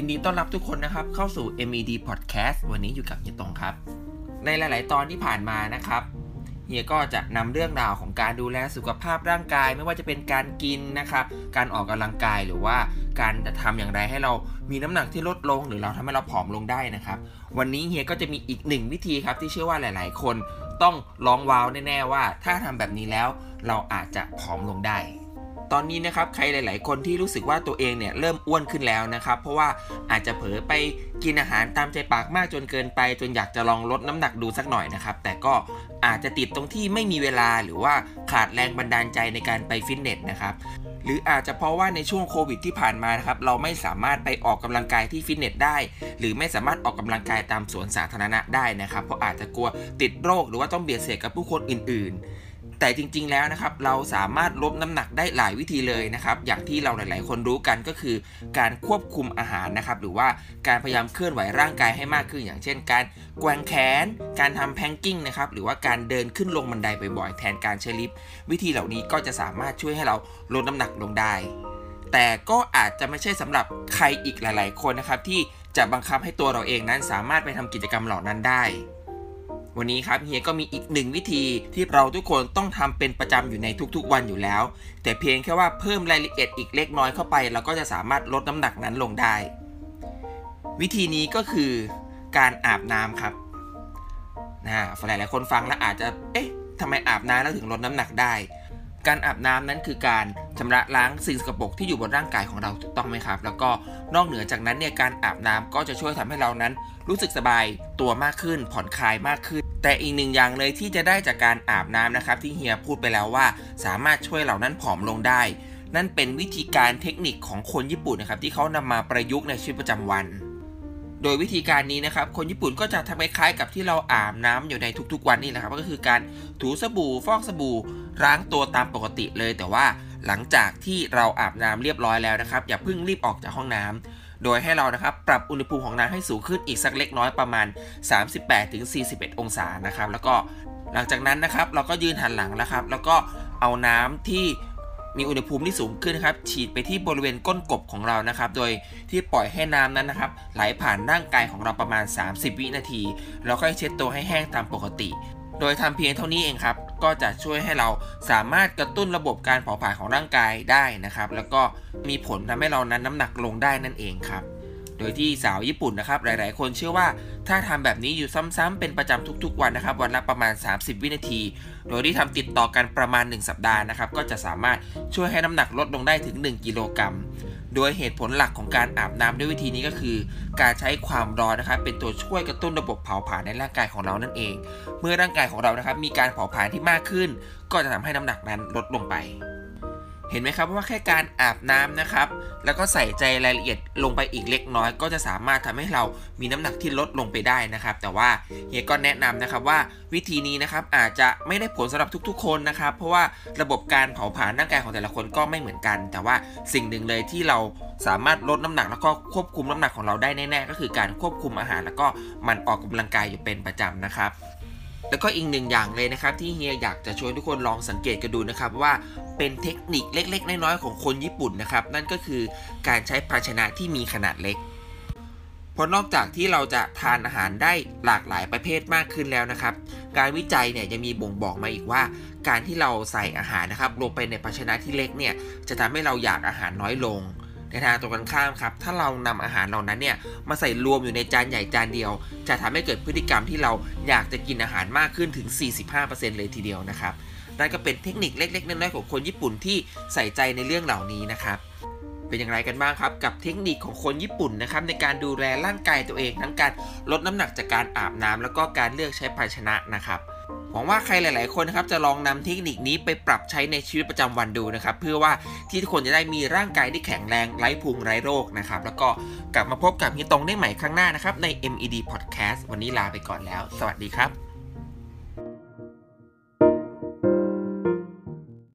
ยินดีต้อนรับทุกคนนะครับ เข้าสู่ MED Podcast วันนี้อยู่กับเฮียตงครับ ในหลาย ๆ ตอนที่ผ่านมานะครับเฮียก็จะนำเรื่องราวของการดูแลสุขภาพร่างกาย ไม่ว่าจะเป็นการกินนะครับ การออกกำลังกายหรือว่าการจะทำอย่างไรให้เรามีน้ำหนักที่ลดลง หรือเราทำให้เราผอมลงได้นะครับ วันนี้เฮียก็จะมีอีกหนึ่งวิธีครับที่เชื่อว่าหลาย ๆ คนต้องลองว้าวแน่ ๆ ว่า ถ้าทำแบบนี้แล้วเราอาจจะผอมลงได้ ตอนนี้นะครับใครหลาย ๆ คนที่รู้สึกว่าตัวเองเนี่ยเริ่มอ้วนขึ้นแล้วนะครับ เพราะว่าอาจจะเผลอไปกินอาหารตามใจปากมากจนเกินไป จนอยากจะลองลดน้ำหนักดูสักหน่อยนะครับ แต่ก็อาจจะติดตรงที่ไม่มีเวลาหรือว่าขาดแรงบันดาลใจในการไปฟิตเนสนะครับหรืออาจจะเพราะว่าในช่วงโควิดที่ผ่านมานะครับเราไม่สามารถไปออกกำลังกายที่ฟิตเนสได้ หรือไม่สามารถออกกำลังกายตามสวนสาธารณะได้นะครับ เพราะอาจจะกลัวติดโรคหรือว่าต้องเบียดเสียดกับผู้คนอื่น ๆ แต่จริงๆแล้วนะครับเราสามารถลดน้ำหนักได้หลายวิธีเลยนะครับอย่างที่เราหลาย ๆ คนรู้กันก็คือ การควบคุมอาหารนะครับหรือว่าการพยายามเคลื่อนไหวร่างกายให้มากขึ้น อย่างเช่น การแกว่งแขน การทำแพงกิ้งนะครับหรือว่าการเดินขึ้นลงบันไดบ่อยๆแทนการใช้ลิฟต์วิธีเหล่านี้ก็จะสามารถช่วยให้เราลดน้ำหนักลงได้ แต่ก็อาจจะไม่ใช่สำหรับใครอีกหลาย ๆ คนนะครับที่จะบังคับให้ตัวเราเองนั้นสามารถไปทำกิจกรรมเหล่านั้นได้ วันนี้ครับเฮียก็มีอีกหนึ่งวิธีที่เราทุกคนต้องทำเป็นประจำอยู่ในทุกๆวันอยู่แล้ว แต่เพียงแค่ว่าเพิ่มรายละเอียดอีกเล็กน้อยเข้าไป เราก็จะสามารถลดน้ำหนักนั้นลงได้ วิธีนี้ก็คือการอาบน้ำครับนะหลายหลายคนฟังแล้วอาจจะเอ๊ะทำไมอาบน้ำแล้วถึงลดน้ำหนักได้ การอาบน้ำนั้นคือการชำระล้างสิ่งสกปรกที่อยู่บนร่างกายของเราถูกต้องไหมครับ แล้วก็นอกเหนือจากนั้นเนี่ยการอาบน้ำก็จะช่วยทำให้เรานั้น รู้สึกสบายตัวมากขึ้น ผ่อนคลายมากขึ้น แต่อีกหนึ่งอย่างเลยที่จะได้จากการอาบน้ำนะครับ ที่เฮียพูดไปแล้วว่า สามารถช่วยเรานั้นผอมลงได้ นั่นเป็นวิธีการเทคนิคของคนญี่ปุ่นนะครับที่เขานำมาประยุกต์ในชีวิตประจำวัน โดยวิธีการนี้นะครับ คนญี่ปุ่นก็จะทำคล้ายๆกับที่เราอาบน้ำอยู่ในทุกๆวันนี่แหละครับ ก็คือการถูสบู่ฟอกสบู่ล้างตัวตามปกติเลย แต่ว่าหลังจากที่เราอาบน้ำเรียบร้อยแล้วนะครับ อย่าเพิ่งรีบออกจากห้องน้ำโดยให้เรานะครับปรับอุณหภูมิของน้ำให้สูงขึ้นอีกสักเล็กน้อยประมาณ 38-41 องศานะครับ แล้วก็หลังจากนั้นนะครับเราก็ยืนหันหลังแล้วครับ แล้วก็เอาน้ำที่ มีอุณหภูมิที่สูงขึ้นนะครับ ฉีดไปที่บริเวณก้นกบของเรานะครับ โดยที่ปล่อยให้น้ำนั้นนะครับ ไหลผ่านร่างกายของเราประมาณ 30 วินาที แล้วค่อยเช็ดตัวให้แห้งตามปกติ โดยทำเพียงเท่านี้เองครับ ก็จะช่วยให้เราสามารถกระตุ้นระบบการเผาผลาญของร่างกายได้นะครับ แล้วก็มีผลทำให้เรานั้นน้ำหนักลงได้นั่นเองครับ โดยที่สาวญี่ปุ่นนะครับหลาย ๆ คนเชื่อว่าถ้าทำแบบนี้อยู่ซ้ำๆเป็นประจำทุก ๆ วันนะครับ วันละประมาณ 30 วินาที โดยที่ทำติดต่อกันประมาณ 1 สัปดาห์นะครับ ก็จะสามารถช่วยให้น้ำหนักลดลงได้ถึง 1 กิโลกรัมโดยเหตุผลหลักของการอาบน้ำด้วยวิธีนี้ก็คือ การใช้ความร้อนนะครับเป็นตัวช่วยกระตุ้นระบบเผาผลาญในร่างกายของเรานั่นเอง เมื่อร่างกายของเรานะครับมีการเผาผลาญที่มากขึ้น ก็จะทำให้น้ำหนักนั้นลดลงไป เห็นไหมครับว่าแค่การอาบน้ำนะครับ แล้วก็ใส่ใจรายละเอียดลงไปอีกเล็กน้อย ก็จะสามารถทำให้เรามีน้ำหนักที่ลดลงไปได้นะครับ แต่ว่าเฮียก็แนะนำนะครับว่าวิธีนี้นะครับอาจจะไม่ได้ผลสำหรับทุกๆ คนนะครับ เพราะว่าระบบการเผาผลาญร่างกายของแต่ละคนก็ไม่เหมือนกัน แต่ว่าสิ่งหนึ่งเลยที่เราสามารถลดน้ำหนักแล้วก็ควบคุมน้ำหนักของเราได้แน่ๆ ก็คือการควบคุมอาหาร แล้วก็มันออกกำลังกายอยู่เป็นประจำนะครับ แล้วก็อีกหนึ่งอย่างเลยนะครับ ที่เฮียอยากจะชวนทุกคนลองสังเกตกันดูนะครับ ว่าเป็นเทคนิคเล็กๆ น้อยๆของคนญี่ปุ่นนะครับ นั่นก็คือการใช้ภาชนะที่มีขนาดเล็กเพราะนอกจากที่เราจะทานอาหารได้หลากหลายประเภทมากขึ้นแล้วนะครับ การวิจัยเนี่ยยังมีบ่งบอกมาอีกว่า การที่เราใส่อาหารนะครับลงไปในภาชนะที่เล็กเนี่ยจะทำให้เราอยากอาหารน้อยลง ในทางตรงกันข้ามครับ ถ้าเรานำอาหารเหล่านั้นเนี่ยมาใส่รวมอยู่ในจานใหญ่จานเดียว จะทำให้เกิดพฤติกรรมที่เราอยากจะกินอาหารมากขึ้นถึง 45%เลยทีเดียวนะครับนั่นก็เป็นเทคนิคเล็กๆน้อยๆของคนญี่ปุ่นที่ใส่ใจในเรื่องเหล่านี้นะครับเป็นอย่างไรกันบ้างครับ กับเทคนิคของคนญี่ปุ่นนะครับในการดูแลร่างกายตัวเองทั้งการลดน้ำหนักจากการอาบน้ำแล้วก็การเลือกใช้ภาชนะนะครับ หวังว่าใครหลาย ๆ คนนะครับจะลองนำเทคนิคนี้ไปปรับใช้ในชีวิตประจำวันดูนะครับเพื่อว่าที่ทุกคนจะได้มีร่างกายที่แข็งแรงไร้พุงไร้โรคนะครับแล้วก็กลับมาพบกับฮิตงได้ใหม่ครั้งหน้านะครับใน MED Podcast วันนี้ลาไปก่อนแล้ว สวัสดีครับ